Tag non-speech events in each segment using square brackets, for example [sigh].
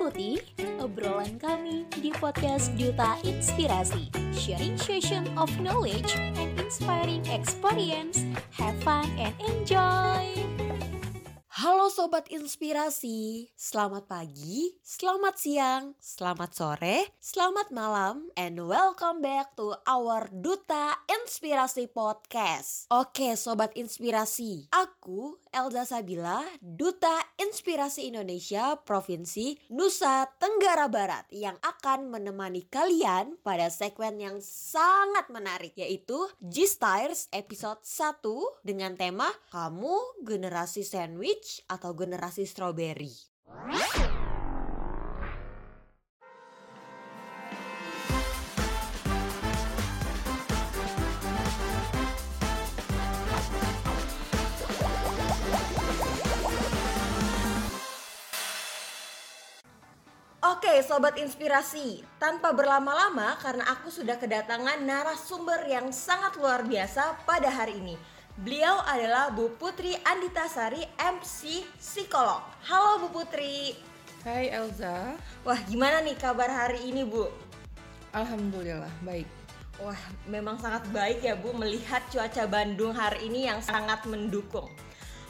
Ikuti obrolan kami di podcast Duta Inspirasi, sharing session of knowledge and inspiring experience. Have fun and enjoy! Halo Sobat Inspirasi, selamat pagi, selamat siang, selamat sore, selamat malam, and welcome back to our Duta Inspirasi Podcast. Oke Sobat Inspirasi, aku Elza Sabila, Duta Inspirasi Indonesia Provinsi Nusa Tenggara Barat yang akan menemani kalian pada segmen yang sangat menarik yaitu G-Stars episode 1 dengan tema Kamu Generasi Sandwich atau generasi strawberry. Oke sobat inspirasi, tanpa berlama-lama karena aku sudah kedatangan narasumber yang sangat luar biasa pada hari ini. Beliau adalah Bu Putri Anditasari, MC Psikolog. Halo Bu Putri. Hai Elza. Wah, gimana nih kabar hari ini, Bu? Alhamdulillah, baik. Wah, memang sangat baik ya, Bu, melihat cuaca Bandung hari ini yang sangat mendukung.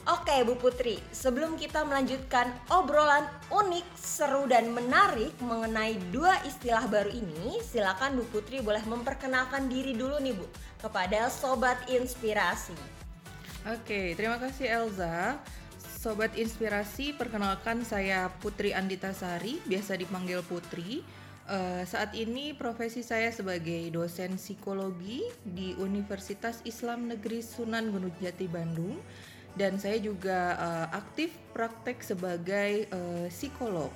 Oke Bu Putri, sebelum kita melanjutkan obrolan unik, seru dan menarik mengenai dua istilah baru ini, silakan Bu Putri boleh memperkenalkan diri dulu nih Bu kepada sobat inspirasi. Oke, terima kasih Elza. Sobat inspirasi, perkenalkan saya Putri Anditasari, biasa dipanggil Putri. Uh, saat ini profesi saya sebagai dosen psikologi di Universitas Islam Negeri Sunan Gunung Jati Bandung dan saya juga uh, aktif praktek sebagai uh, psikolog.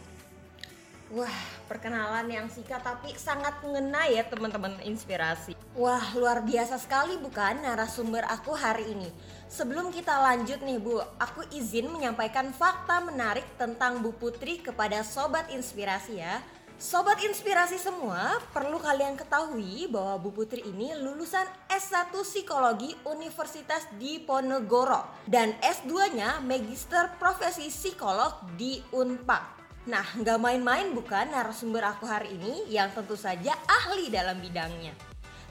Wah, perkenalan yang singkat tapi sangat mengena ya teman-teman inspirasi. Wah, luar biasa sekali bukan narasumber aku hari ini. Sebelum kita lanjut nih Bu, aku izin menyampaikan fakta menarik tentang Bu Putri kepada sobat inspirasi ya. Sobat inspirasi semua, perlu kalian ketahui bahwa Bu Putri ini lulusan S1 Psikologi Universitas Diponegoro dan S2-nya Magister Profesi Psikolog di Unpad. Nah, nggak main-main bukan narasumber aku hari ini yang tentu saja ahli dalam bidangnya.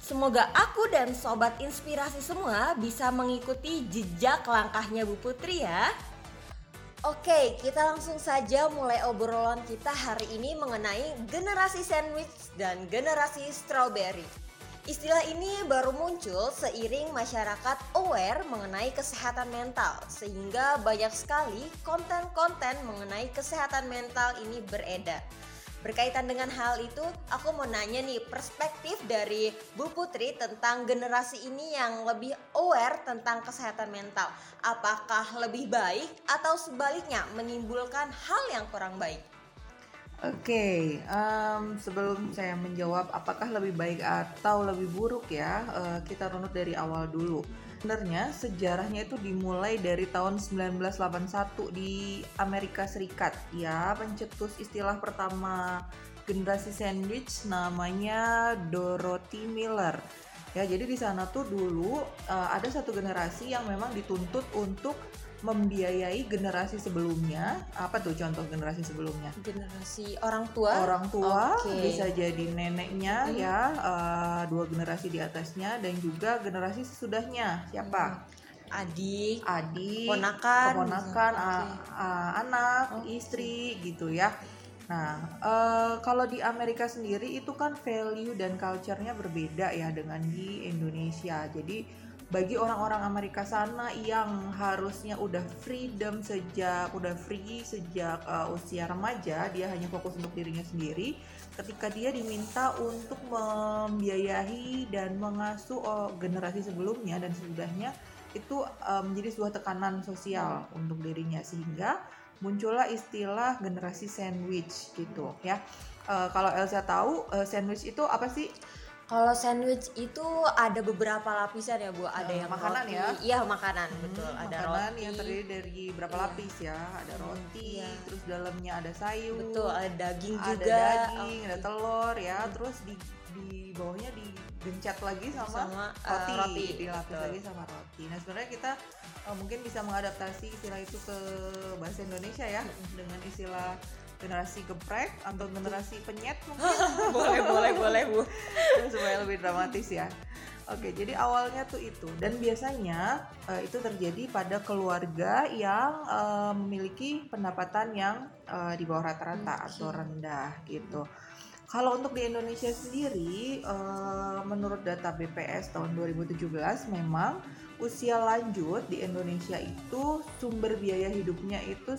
Semoga aku dan sobat inspirasi semua bisa mengikuti jejak langkahnya Bu Putri ya. Oke, kita langsung saja mulai obrolan kita hari ini mengenai generasi sandwich dan generasi strawberry. Istilah ini baru muncul seiring masyarakat aware mengenai kesehatan mental, sehingga banyak sekali konten-konten mengenai kesehatan mental ini beredar. Berkaitan dengan hal itu, aku mau nanya nih perspektif dari Bu Putri tentang generasi ini yang lebih aware tentang kesehatan mental. Apakah lebih baik atau sebaliknya menimbulkan hal yang kurang baik? Oke, okay, um, sebelum saya menjawab apakah lebih baik atau lebih buruk ya, uh, kita runut dari awal dulu. Sebenarnya sejarahnya itu dimulai dari tahun 1981 di Amerika Serikat. Ya, pencetus istilah pertama generasi sandwich namanya Dorothy Miller. Ya, jadi di sana tuh dulu uh, ada satu generasi yang memang dituntut untuk membiayai generasi sebelumnya. Apa tuh contoh generasi sebelumnya? Generasi orang tua. Orang tua okay. bisa jadi neneknya hmm. ya, uh, dua generasi di atasnya dan juga generasi sesudahnya. Siapa? Hmm. Adik, adik, ponakan, keponakan, okay. uh, anak, okay. istri gitu ya. Nah, uh, kalau di Amerika sendiri itu kan value dan culture-nya berbeda ya dengan di Indonesia. Jadi bagi orang-orang Amerika sana yang harusnya udah freedom sejak udah free sejak uh, usia remaja dia hanya fokus untuk dirinya sendiri. Ketika dia diminta untuk membiayai dan mengasuh oh, generasi sebelumnya dan sesudahnya itu uh, menjadi sebuah tekanan sosial hmm. untuk dirinya. Sehingga muncullah istilah generasi sandwich gitu ya. Uh, kalau Elsa tahu uh, sandwich itu apa sih kalau sandwich itu ada beberapa lapisan ya Bu. Ada nah, yang makanan roti. ya? Iya makanan hmm, betul. Ada makanan roti. yang terdiri dari berapa iya. lapis ya? Ada roti, iya. terus dalamnya ada sayur. Betul. Ada daging juga. Ada daging, okay. ada telur ya. Terus di di bawahnya digencet lagi sama, sama uh, roti, roti, dilapis betul. lagi sama roti. Nah sebenarnya kita uh, mungkin bisa mengadaptasi istilah itu ke bahasa Indonesia ya dengan istilah generasi geprek atau generasi penyet [laughs] mungkin boleh boleh boleh bu [laughs] supaya lebih dramatis ya. Oke, jadi awalnya tuh itu dan biasanya uh, itu terjadi pada keluarga yang uh, memiliki pendapatan yang uh, di bawah rata-rata okay. atau rendah gitu. Kalau untuk di Indonesia sendiri, uh, menurut data BPS tahun 2017 memang usia lanjut di Indonesia itu sumber biaya hidupnya itu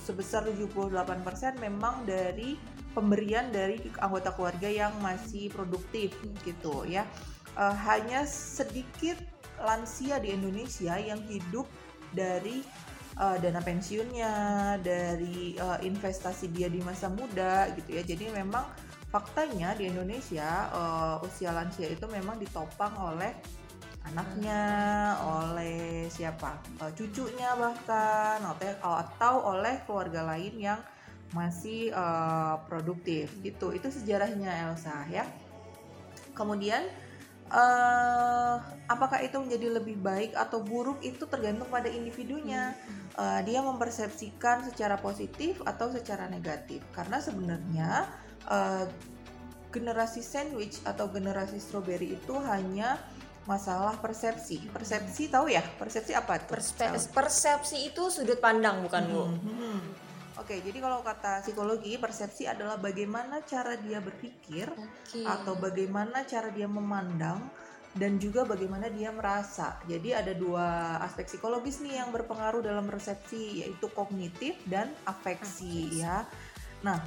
sebesar 78% memang dari pemberian dari anggota keluarga yang masih produktif gitu ya. Uh, hanya sedikit lansia di Indonesia yang hidup dari uh, dana pensiunnya, dari uh, investasi dia di masa muda gitu ya. Jadi memang faktanya di Indonesia uh, usia lansia itu memang ditopang oleh anaknya, oleh siapa, uh, cucunya bahkan, atau oleh keluarga lain yang masih uh, produktif gitu. Itu sejarahnya Elsa ya. Kemudian uh, apakah itu menjadi lebih baik atau buruk itu tergantung pada individunya. Uh, dia mempersepsikan secara positif atau secara negatif. Karena sebenarnya uh, generasi sandwich atau generasi strawberry itu hanya masalah persepsi. Persepsi tahu ya? Persepsi apa tuh? Perspe persepsi itu sudut pandang bukan bu? Hmm, hmm. Oke, jadi kalau kata psikologi, persepsi adalah bagaimana cara dia berpikir okay. atau bagaimana cara dia memandang dan juga bagaimana dia merasa. Jadi ada dua aspek psikologis nih yang berpengaruh dalam persepsi yaitu kognitif dan afeksi okay. ya. Nah,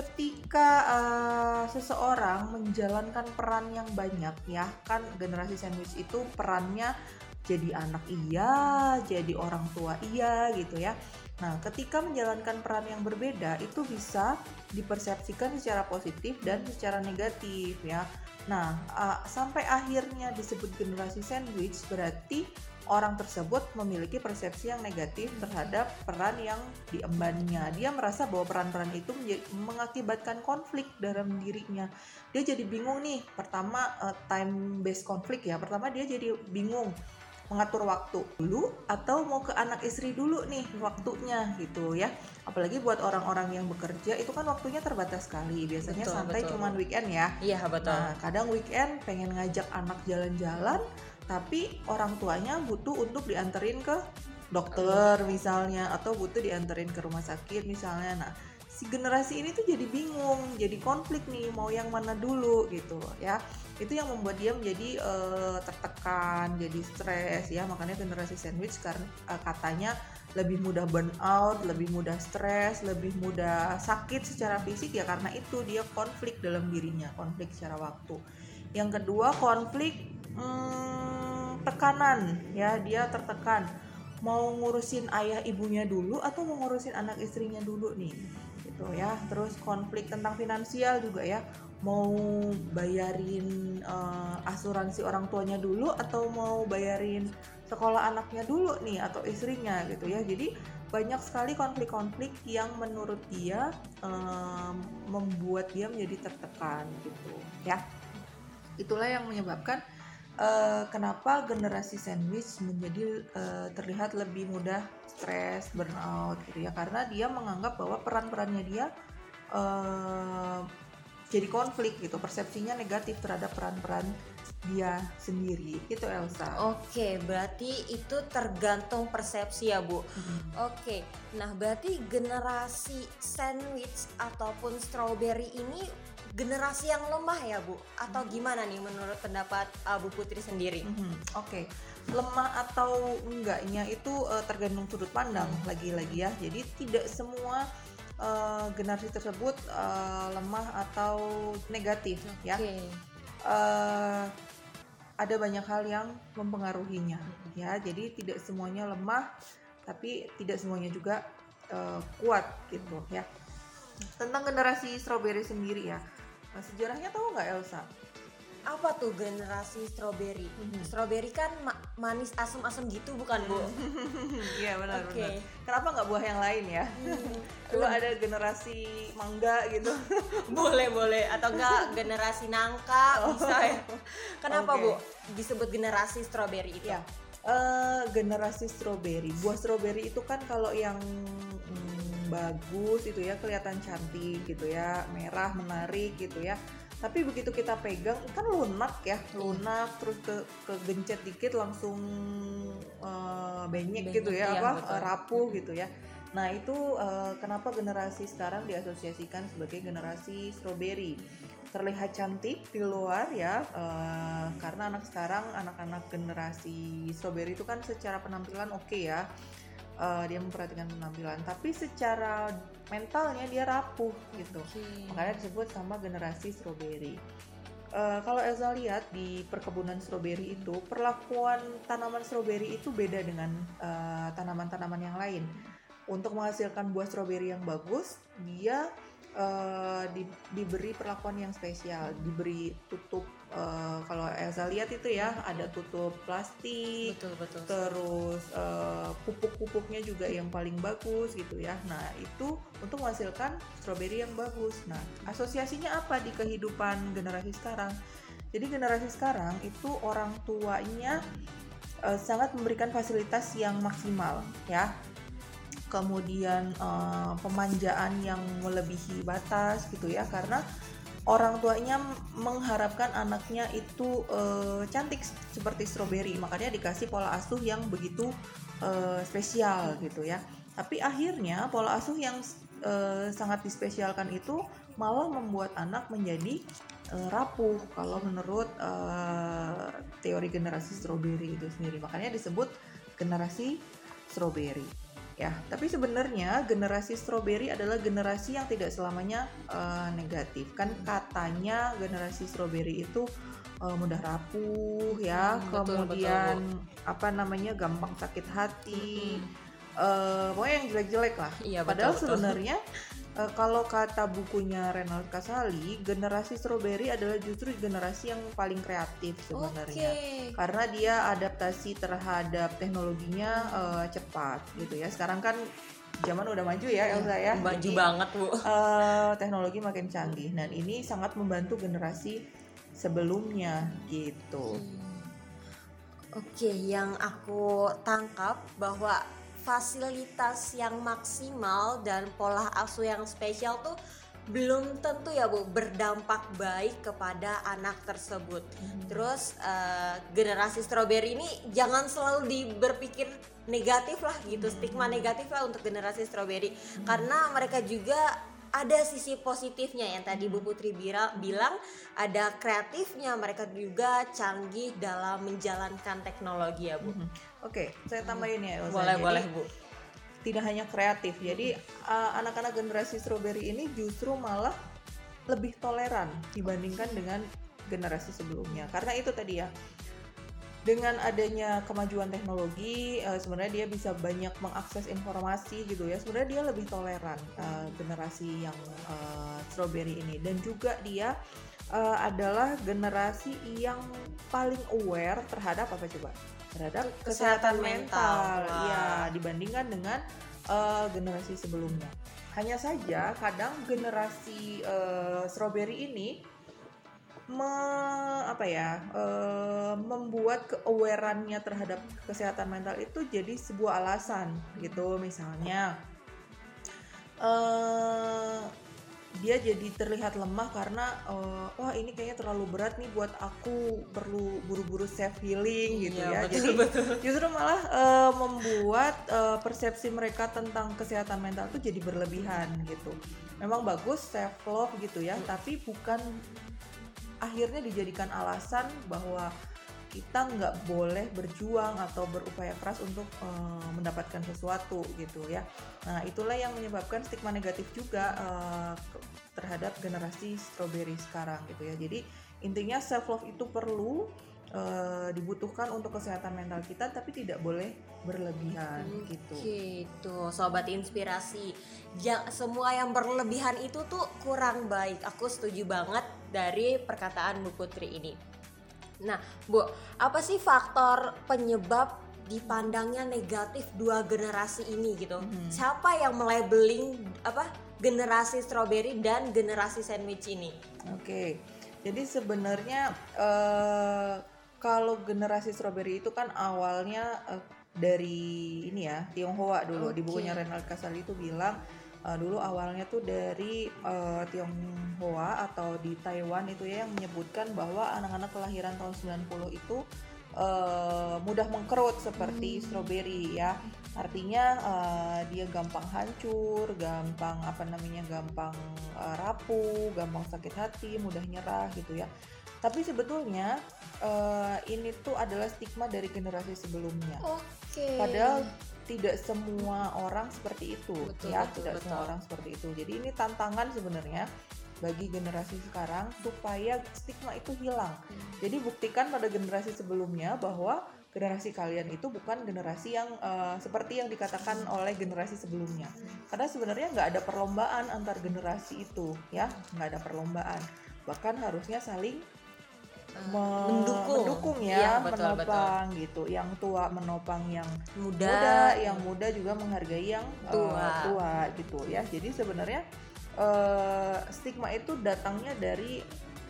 ketika uh, seseorang menjalankan peran yang banyak ya kan generasi sandwich itu perannya jadi anak iya jadi orang tua iya gitu ya. Nah ketika menjalankan peran yang berbeda itu bisa dipersepsikan secara positif dan secara negatif ya. Nah uh, sampai akhirnya disebut generasi sandwich berarti orang tersebut memiliki persepsi yang negatif terhadap peran yang diembannya. Dia merasa bahwa peran-peran itu mengakibatkan konflik dalam dirinya. Dia jadi bingung nih. Pertama uh, time based konflik ya. Pertama dia jadi bingung mengatur waktu dulu atau mau ke anak istri dulu nih waktunya gitu ya apalagi buat orang-orang yang bekerja itu kan waktunya terbatas sekali biasanya betul, santai betul. cuman weekend ya iya betul nah kadang weekend pengen ngajak anak jalan-jalan tapi orang tuanya butuh untuk dianterin ke dokter misalnya atau butuh dianterin ke rumah sakit misalnya. Nah si generasi ini tuh jadi bingung jadi konflik nih mau yang mana dulu gitu ya. Itu yang membuat dia menjadi uh, tertekan jadi stres ya. Makanya generasi sandwich karena uh, katanya lebih mudah burn out lebih mudah stres lebih mudah sakit secara fisik ya karena itu dia konflik dalam dirinya konflik secara waktu. Yang kedua konflik hmm, tekanan ya dia tertekan. Mau ngurusin ayah ibunya dulu atau mau ngurusin anak istrinya dulu nih gitu ya. Terus konflik tentang finansial juga ya. Mau bayarin uh, asuransi orang tuanya dulu atau mau bayarin sekolah anaknya dulu nih atau istrinya gitu ya. Jadi banyak sekali konflik-konflik yang menurut dia um, membuat dia menjadi tertekan gitu ya. Itulah yang menyebabkan uh, kenapa generasi sandwich menjadi uh, terlihat lebih mudah stres, burnout gitu ya karena dia menganggap bahwa peran-perannya dia uh, jadi konflik gitu, persepsinya negatif terhadap peran-peran dia sendiri itu Elsa. Oke, berarti itu tergantung persepsi ya Bu. Hmm. Oke, nah berarti generasi sandwich ataupun strawberry ini generasi yang lemah ya Bu atau gimana nih menurut pendapat uh, Bu Putri sendiri? Hmm, Oke, okay. lemah atau enggaknya itu uh, tergantung sudut pandang lagi-lagi ya. Jadi tidak semua uh, generasi tersebut uh, lemah atau negatif okay. ya. Uh, ada banyak hal yang mempengaruhinya ya. Jadi tidak semuanya lemah, tapi tidak semuanya juga uh, kuat gitu ya. Tentang generasi strawberry sendiri ya Nah, sejarahnya tahu nggak Elsa? Apa tuh generasi strawberry? Hmm. Strawberry kan ma manis asam-asam gitu bukan bu? [laughs] Iya benar okay. benar. Kenapa nggak buah yang lain ya? Hmm. Coba ada generasi mangga gitu. [laughs] boleh boleh atau enggak generasi nangka [laughs] oh. bisa ya? Kenapa okay. bu disebut generasi strawberry itu? Ya. Uh, generasi strawberry, buah strawberry itu kan kalau yang hmm, bagus itu ya kelihatan cantik gitu ya merah menarik gitu ya. Tapi begitu kita pegang kan lunak ya lunak terus ke kegencet dikit langsung uh, benyek, gitu ya, ya apa betul. rapuh gitu ya. Nah itu uh, kenapa generasi sekarang diasosiasikan sebagai generasi strawberry terlihat cantik di luar ya uh, karena anak sekarang anak-anak generasi strawberry itu kan secara penampilan oke okay ya uh, dia memperhatikan penampilan. Tapi secara mentalnya dia rapuh gitu. Okay. makanya disebut sama generasi strawberry. Uh, kalau Elza lihat di perkebunan stroberi itu perlakuan tanaman stroberi itu beda dengan eh, tanaman-tanaman yang lain. Untuk menghasilkan buah stroberi yang bagus dia uh, di, diberi perlakuan yang spesial diberi tutup uh, kalau Elsa lihat itu ya ada tutup plastik betul, betul. terus uh, pupuk-pupuknya juga yang paling bagus gitu ya. Nah itu untuk menghasilkan stroberi yang bagus. Nah asosiasinya apa di kehidupan generasi sekarang? Jadi generasi sekarang itu orang tuanya uh, sangat memberikan fasilitas yang maksimal ya kemudian uh, pemanjaan yang melebihi batas gitu ya karena orang tuanya mengharapkan anaknya itu uh, cantik seperti stroberi. Makanya dikasih pola asuh yang begitu uh, spesial gitu ya. Tapi akhirnya pola asuh yang uh, sangat dispesialkan itu malah membuat anak menjadi uh, rapuh kalau menurut teori generasi stroberi itu sendiri. Makanya disebut generasi stroberi ya. Tapi sebenarnya generasi strawberry adalah generasi yang tidak selamanya uh, negatif. Kan katanya generasi strawberry itu uh, mudah rapuh ya, hmm, kemudian betul, betul. apa namanya gampang sakit hati. Hmm. Uh, pokoknya yang jelek-jelek lah. Iya, Padahal sebenarnya [laughs] uh, kalau kata bukunya Renald Kasali, generasi strawberry adalah justru generasi yang paling kreatif sebenarnya. Okay. Karena dia adaptasi terhadap teknologinya uh, cepat gitu ya. Sekarang kan zaman udah maju ya Elsa ya. Maju Jadi, banget, Bu. Uh, teknologi makin canggih dan ini sangat membantu generasi sebelumnya gitu. Hmm. Oke, okay, yang aku tangkap bahwa fasilitas yang maksimal dan pola asuh yang spesial tuh belum tentu ya Bu berdampak baik kepada anak tersebut. Hmm. Terus uh, generasi strawberry ini jangan selalu di berpikir negatif lah gitu, hmm. stigma negatif lah untuk generasi strawberry hmm. karena mereka juga ada sisi positifnya yang tadi Bu Putri bilang ada kreatifnya mereka juga canggih dalam menjalankan teknologi ya Bu. Mm -hmm. Oke, okay, saya tambahin ya Elsa. Boleh jadi, boleh Bu. Tidak hanya kreatif, jadi anak-anak uh, generasi strawberry ini justru malah lebih toleran dibandingkan dengan generasi sebelumnya. Karena itu tadi ya, dengan adanya kemajuan teknologi uh, sebenarnya dia bisa banyak mengakses informasi gitu ya sebenarnya dia lebih toleran uh, generasi yang uh, strawberry ini dan juga dia uh, adalah generasi yang paling aware terhadap apa coba terhadap kesehatan, kesehatan mental, mental. ya dibandingkan dengan uh, generasi sebelumnya. Hanya saja kadang generasi uh, strawberry ini me, apa ya uh, membuat keawarennya terhadap kesehatan mental itu jadi sebuah alasan gitu. Misalnya uh, dia jadi terlihat lemah karena uh, wah ini kayaknya terlalu berat nih buat aku perlu buru-buru self healing gitu iya, ya betul, jadi betul. justru malah uh, membuat uh, persepsi mereka tentang kesehatan mental itu jadi berlebihan gitu memang bagus self love gitu ya hmm. tapi bukan akhirnya dijadikan alasan bahwa kita nggak boleh berjuang atau berupaya keras untuk uh, mendapatkan sesuatu gitu ya. Nah itulah yang menyebabkan stigma negatif juga uh, terhadap generasi strawberry sekarang gitu ya. Jadi intinya self love itu perlu uh, dibutuhkan untuk kesehatan mental kita tapi tidak boleh berlebihan hmm, gitu. Gitu, sobat inspirasi. Semua yang berlebihan itu tuh kurang baik. Aku setuju banget dari perkataan Bu Putri ini. Nah, Bu, apa sih faktor penyebab dipandangnya negatif dua generasi ini gitu? Hmm. Siapa yang melabeling apa generasi strawberry dan generasi sandwich ini? Oke, okay. jadi sebenarnya uh, kalau generasi strawberry itu kan awalnya uh, dari ini ya Tionghoa dulu okay. di bukunya Renald Kasali itu bilang Uh, dulu awalnya tuh dari uh, Tionghoa atau di Taiwan itu ya yang menyebutkan bahwa anak-anak kelahiran tahun 90 itu uh, mudah mengkerut seperti hmm. stroberi ya. Artinya uh, dia gampang hancur, gampang apa namanya gampang uh, rapuh, gampang sakit hati, mudah nyerah gitu ya. Tapi sebetulnya uh, ini tuh adalah stigma dari generasi sebelumnya. Oke. Okay. Padahal tidak semua orang seperti itu. Betul, ya betul, tidak betul. semua orang seperti itu. Jadi ini tantangan sebenarnya bagi generasi sekarang supaya stigma itu hilang. Hmm. jadi buktikan pada generasi sebelumnya bahwa generasi kalian itu bukan generasi yang uh, seperti yang dikatakan oleh generasi sebelumnya. Karena sebenarnya nggak ada perlombaan antar generasi itu ya. Nggak ada perlombaan. Bahkan harusnya saling mendukung, mendukung ya, ya betul, menopang betul. gitu. Yang tua menopang yang muda, muda yang muda juga menghargai yang tua, uh, tua gitu ya. Jadi sebenarnya uh, stigma itu datangnya dari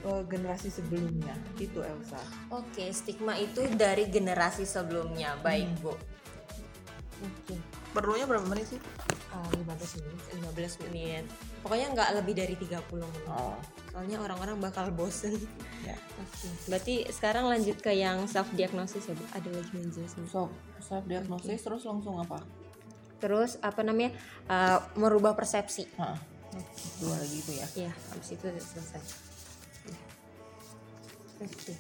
uh, generasi sebelumnya itu Elsa. Oke, stigma itu dari generasi sebelumnya. Baik, hmm. Bu. Oke. Perlunya berapa menit sih? Uh, 15 menit, 15 menit. Pokoknya nggak lebih dari 30 menit. Oh soalnya orang-orang bakal bosen ya. okay. berarti sekarang lanjut ke yang self diagnosis ya bu ada lagi yang jelasin so, self diagnosis okay. terus langsung apa terus apa namanya uh, merubah persepsi ha. dua lagi itu ya iya habis itu selesai oke okay.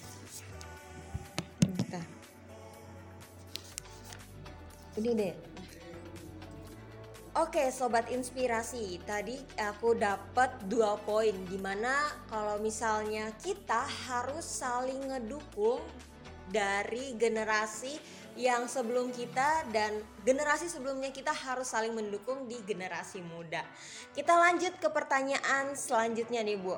ini deh Oke sobat inspirasi, tadi aku dapat dua poin di mana kalau misalnya kita harus saling ngedukung dari generasi yang sebelum kita dan generasi sebelumnya kita harus saling mendukung di generasi muda. Kita lanjut ke pertanyaan selanjutnya nih Bu.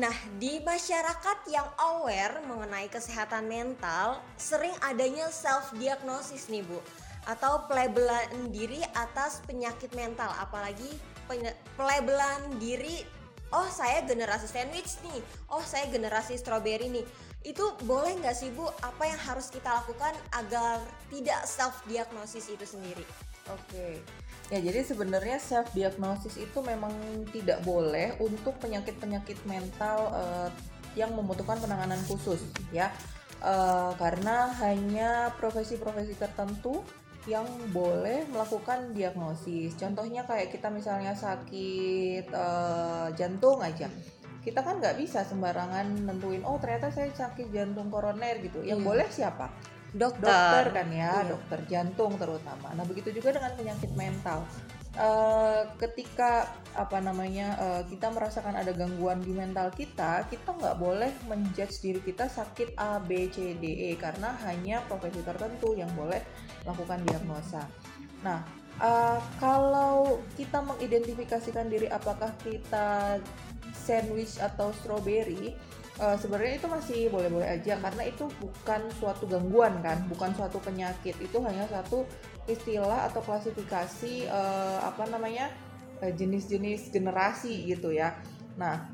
Nah, di masyarakat yang aware mengenai kesehatan mental, sering adanya self diagnosis nih Bu atau pelabelan diri atas penyakit mental. Apalagi pelabelan diri oh saya generasi sandwich nih. Oh saya generasi strawberry nih. Itu boleh nggak sih bu apa yang harus kita lakukan agar tidak self diagnosis itu sendiri? Oke. Ya jadi sebenarnya self diagnosis itu memang tidak boleh untuk penyakit penyakit mental uh, yang membutuhkan penanganan khusus ya. Uh, karena hanya profesi-profesi tertentu yang boleh melakukan diagnosis. Contohnya kayak kita misalnya sakit uh, jantung aja. Kita kan nggak bisa sembarangan nentuin oh ternyata saya sakit jantung koroner gitu. Yang hmm. boleh siapa? Dokter. Dokter kan ya, hmm. dokter jantung terutama. Nah, begitu juga dengan penyakit mental. Uh, ketika apa namanya uh, kita merasakan ada gangguan di mental kita, kita nggak boleh menjudge diri kita sakit A, B, C, D, E karena hanya profesi tertentu yang boleh melakukan diagnosa. Nah, uh, kalau kita mengidentifikasikan diri apakah kita sandwich atau strawberry, uh, sebenarnya itu masih boleh-boleh aja karena itu bukan suatu gangguan kan, bukan suatu penyakit. Itu hanya satu istilah atau klasifikasi uh, apa namanya jenis-jenis generasi gitu ya. Nah,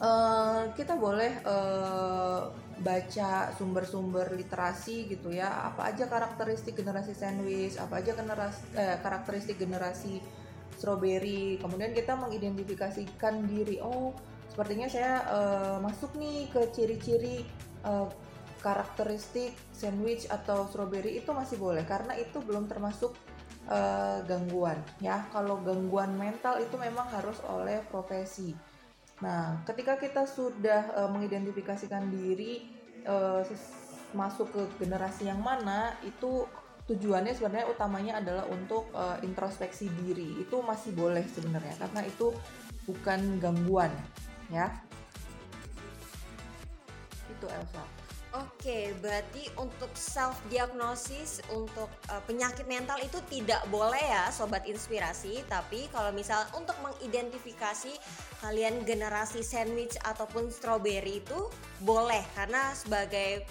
uh, kita boleh uh, baca sumber-sumber literasi gitu ya. Apa aja karakteristik generasi sandwich apa aja generasi, eh, karakteristik generasi strawberry. Kemudian kita mengidentifikasikan diri. Oh sepertinya saya uh, masuk nih ke ciri-ciri uh, karakteristik sandwich atau strawberry itu masih boleh. Karena itu belum termasuk uh, gangguan ya. Kalau gangguan mental itu memang harus oleh profesi Nah, ketika kita sudah uh, mengidentifikasikan diri uh, masuk ke generasi yang mana, itu tujuannya sebenarnya utamanya adalah untuk uh, introspeksi diri. Itu masih boleh sebenarnya karena itu bukan gangguan, ya. Itu Elsa. Oke, berarti untuk self diagnosis untuk uh, penyakit mental itu tidak boleh ya sobat inspirasi, tapi kalau misal untuk mengidentifikasi kalian generasi sandwich ataupun strawberry itu boleh karena sebagai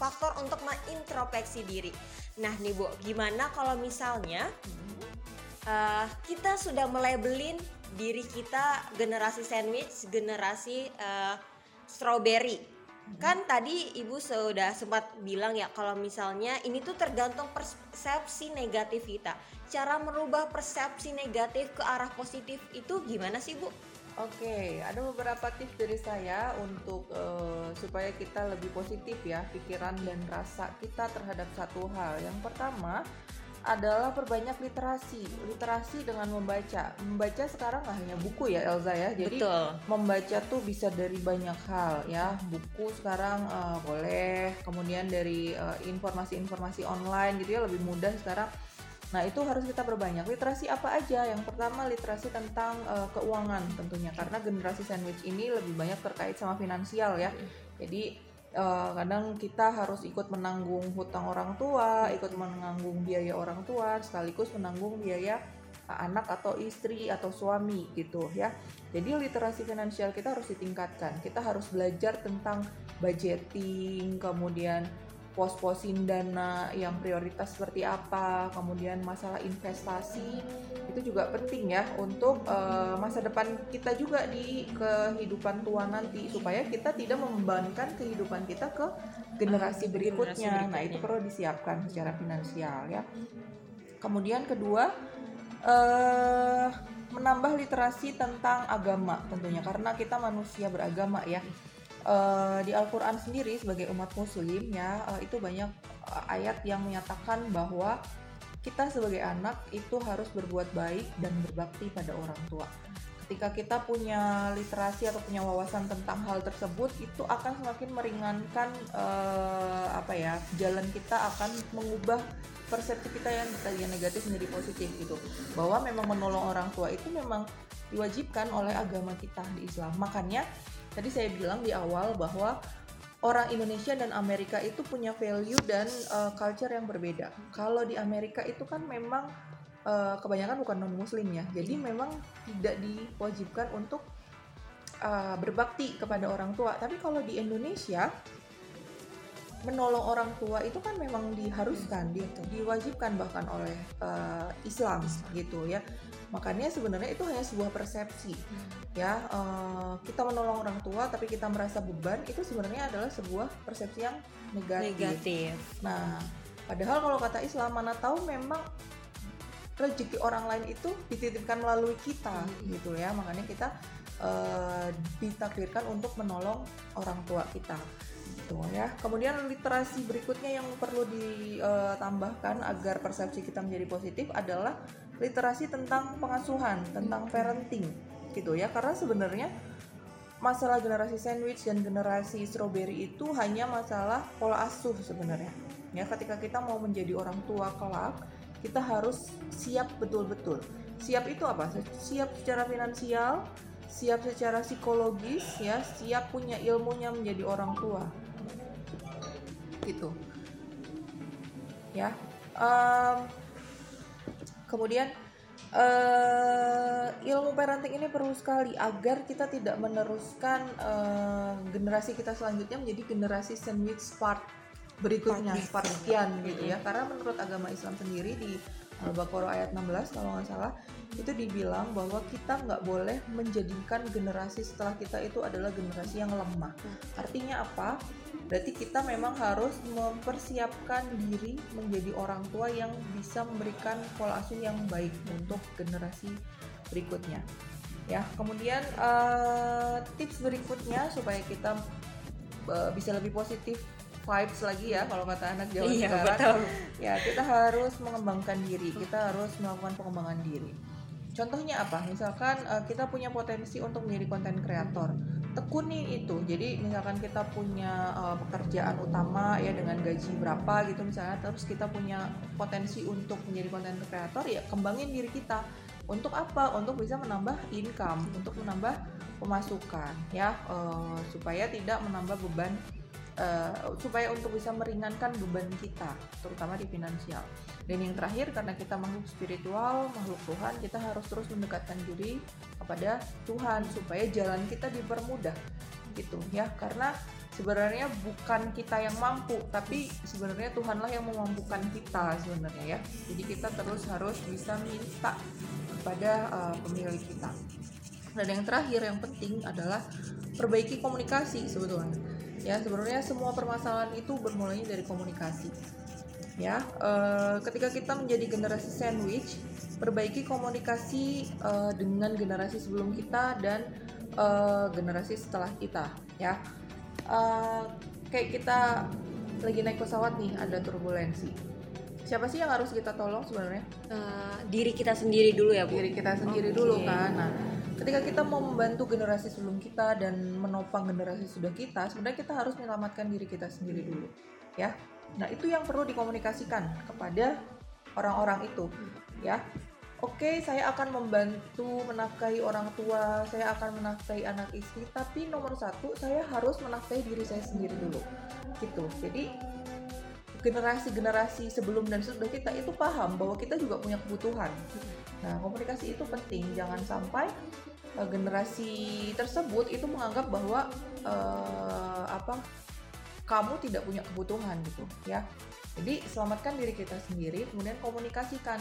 faktor untuk mengintrospeksi diri. Nah, nih Bu, gimana kalau misalnya uh, kita sudah melabelin diri kita generasi sandwich, generasi uh, strawberry Kan tadi Ibu sudah sempat bilang ya kalau misalnya ini tuh tergantung persepsi negatif kita. Cara merubah persepsi negatif ke arah positif itu gimana sih Bu? Oke, ada beberapa tips dari saya untuk uh, supaya kita lebih positif ya pikiran dan rasa kita terhadap satu hal. Yang pertama, adalah perbanyak literasi. Literasi dengan membaca. Membaca sekarang nggak hanya buku ya Elza ya. Jadi Betul. membaca tuh bisa dari banyak hal ya. Buku sekarang uh, boleh, kemudian dari eh, informasi-informasi online gitu ya lebih mudah sekarang. Nah, itu harus kita perbanyak. Literasi apa aja? Yang pertama literasi tentang uh, keuangan tentunya karena generasi sandwich ini lebih banyak terkait sama finansial ya. Jadi uh, kadang kita harus ikut menanggung hutang orang tua, ikut menanggung biaya orang tua, sekaligus menanggung biaya anak atau istri atau suami gitu ya. Jadi literasi finansial kita harus ditingkatkan. Kita harus belajar tentang budgeting, kemudian pos-posin dana yang prioritas seperti apa, kemudian masalah investasi itu juga penting ya untuk uh, masa depan kita juga di kehidupan tua nanti supaya kita tidak membebankan kehidupan kita ke generasi berikutnya. generasi berikutnya. Nah itu perlu disiapkan secara finansial ya. Kemudian kedua uh, menambah literasi tentang agama tentunya karena kita manusia beragama ya uh, di Al-Quran sendiri sebagai umat muslim ya uh, itu banyak uh, ayat yang menyatakan bahwa kita sebagai anak itu harus berbuat baik dan berbakti pada orang tua. Ketika kita punya literasi atau punya wawasan tentang hal tersebut, itu akan semakin meringankan uh, apa ya jalan kita akan mengubah persepsi kita yang tadinya negatif menjadi positif gitu. Bahwa memang menolong orang tua itu memang diwajibkan oleh agama kita di Islam. Makanya tadi saya bilang di awal bahwa orang Indonesia dan Amerika itu punya value dan uh, culture yang berbeda. Kalau di Amerika itu kan memang uh, kebanyakan bukan non Muslim ya, jadi memang tidak diwajibkan untuk uh, berbakti kepada orang tua. Tapi kalau di Indonesia menolong orang tua itu kan memang diharuskan, di, diwajibkan bahkan oleh uh, Islam gitu ya makanya sebenarnya itu hanya sebuah persepsi hmm. ya uh, kita menolong orang tua tapi kita merasa beban itu sebenarnya adalah sebuah persepsi yang negatif, negatif. nah padahal kalau kata Islam mana tahu memang rezeki orang lain itu dititipkan melalui kita hmm. gitu ya makanya kita uh, ditakdirkan untuk menolong orang tua kita gitu ya. Kemudian literasi berikutnya yang perlu ditambahkan agar persepsi kita menjadi positif adalah literasi tentang pengasuhan, tentang parenting gitu ya. Karena sebenarnya masalah generasi sandwich dan generasi strawberry itu hanya masalah pola asuh sebenarnya. Ya, ketika kita mau menjadi orang tua kelak, kita harus siap betul-betul. Siap itu apa? Siap secara finansial, siap secara psikologis ya, siap punya ilmunya menjadi orang tua. Gitu. Ya. Um, Kemudian uh, ilmu parenting ini perlu sekali agar kita tidak meneruskan uh, generasi kita selanjutnya menjadi generasi sandwich part berikutnya part sekian gitu ya karena menurut agama Islam sendiri di Al-Baqarah ayat 16 kalau nggak salah itu dibilang bahwa kita nggak boleh menjadikan generasi setelah kita itu adalah generasi yang lemah. Artinya apa? Berarti kita memang harus mempersiapkan diri menjadi orang tua yang bisa memberikan pola asuh yang baik untuk generasi berikutnya. Ya, kemudian uh, tips berikutnya supaya kita uh, bisa lebih positif vibes lagi ya kalau kata anak Jawa iya, sekarang. Betul. Ya, kita harus mengembangkan diri, kita harus melakukan pengembangan diri. Contohnya apa? Misalkan uh, kita punya potensi untuk menjadi konten kreator. Tekuni itu. Jadi misalkan kita punya uh, pekerjaan utama ya dengan gaji berapa gitu misalnya terus kita punya potensi untuk menjadi konten kreator ya kembangin diri kita. Untuk apa? Untuk bisa menambah income, untuk menambah pemasukan ya uh, supaya tidak menambah beban uh, supaya untuk bisa meringankan beban kita, terutama di finansial. Dan yang terakhir, karena kita makhluk spiritual, makhluk Tuhan, kita harus terus mendekatkan diri kepada Tuhan supaya jalan kita dipermudah, gitu ya. Karena sebenarnya bukan kita yang mampu, tapi sebenarnya Tuhanlah yang memampukan kita sebenarnya ya. Jadi kita terus harus bisa minta kepada uh, pemilik kita. Dan yang terakhir yang penting adalah perbaiki komunikasi sebetulnya Ya sebenarnya semua permasalahan itu bermulanya dari komunikasi. Ya, uh, ketika kita menjadi generasi sandwich, perbaiki komunikasi uh, dengan generasi sebelum kita dan uh, generasi setelah kita. Ya, uh, kayak kita lagi naik pesawat nih ada turbulensi siapa sih yang harus kita tolong sebenarnya uh, diri kita sendiri dulu ya bu diri kita sendiri okay. dulu kan nah ketika kita mau membantu generasi sebelum kita dan menopang generasi sudah kita sebenarnya kita harus menyelamatkan diri kita sendiri dulu ya nah itu yang perlu dikomunikasikan kepada orang-orang itu ya Oke, saya akan membantu menafkahi orang tua, saya akan menafkahi anak istri, tapi nomor satu saya harus menafkahi diri saya sendiri dulu, gitu. Jadi generasi-generasi sebelum dan sesudah kita itu paham bahwa kita juga punya kebutuhan. Nah, komunikasi itu penting. Jangan sampai uh, generasi tersebut itu menganggap bahwa uh, apa kamu tidak punya kebutuhan gitu, ya. Jadi selamatkan diri kita sendiri, kemudian komunikasikan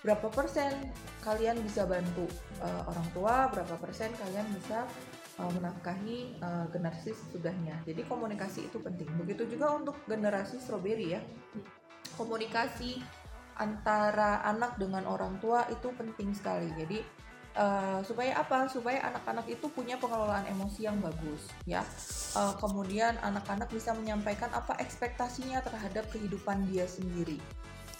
berapa persen kalian bisa bantu uh, orang tua, berapa persen kalian bisa uh, menafkahi uh, generasi sesudahnya. Jadi komunikasi itu penting. Begitu juga untuk generasi strawberry ya. Komunikasi antara anak dengan orang tua itu penting sekali. Jadi uh, supaya apa? Supaya anak-anak itu punya pengelolaan emosi yang bagus, ya. Uh, kemudian anak-anak bisa menyampaikan apa ekspektasinya terhadap kehidupan dia sendiri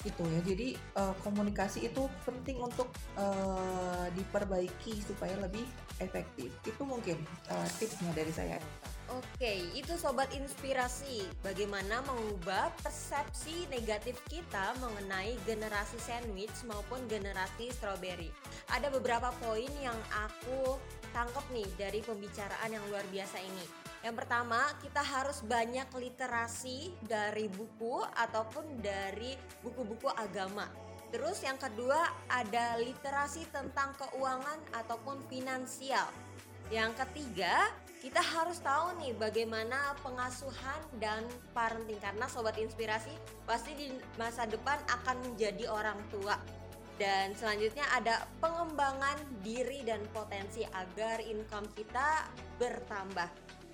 gitu ya jadi uh, komunikasi itu penting untuk uh, diperbaiki supaya lebih efektif itu mungkin uh, tipsnya dari saya Oke, itu sobat inspirasi. Bagaimana mengubah persepsi negatif kita mengenai generasi sandwich maupun generasi strawberry. Ada beberapa poin yang aku tangkap nih dari pembicaraan yang luar biasa ini. Yang pertama, kita harus banyak literasi dari buku ataupun dari buku-buku agama. Terus yang kedua ada literasi tentang keuangan ataupun finansial. Yang ketiga, kita harus tahu nih bagaimana pengasuhan dan parenting karena sobat inspirasi pasti di masa depan akan menjadi orang tua. Dan selanjutnya ada pengembangan diri dan potensi agar income kita bertambah.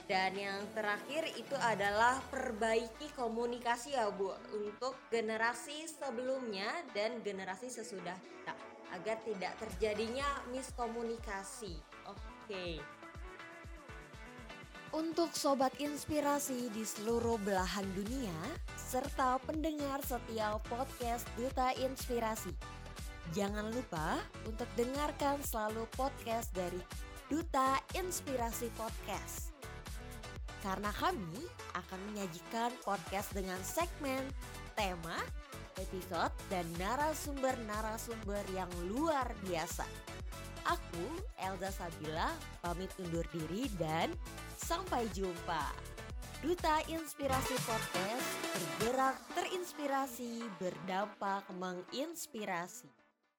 Dan yang terakhir itu adalah perbaiki komunikasi ya Bu untuk generasi sebelumnya dan generasi sesudah kita agar tidak terjadinya miskomunikasi. Oke. Untuk sobat inspirasi di seluruh belahan dunia serta pendengar setiap podcast Duta Inspirasi. Jangan lupa untuk dengarkan selalu podcast dari Duta Inspirasi Podcast karena kami akan menyajikan podcast dengan segmen, tema, episode, dan narasumber-narasumber yang luar biasa. Aku, Elza Sabila, pamit undur diri dan sampai jumpa. Duta Inspirasi Podcast bergerak terinspirasi berdampak menginspirasi.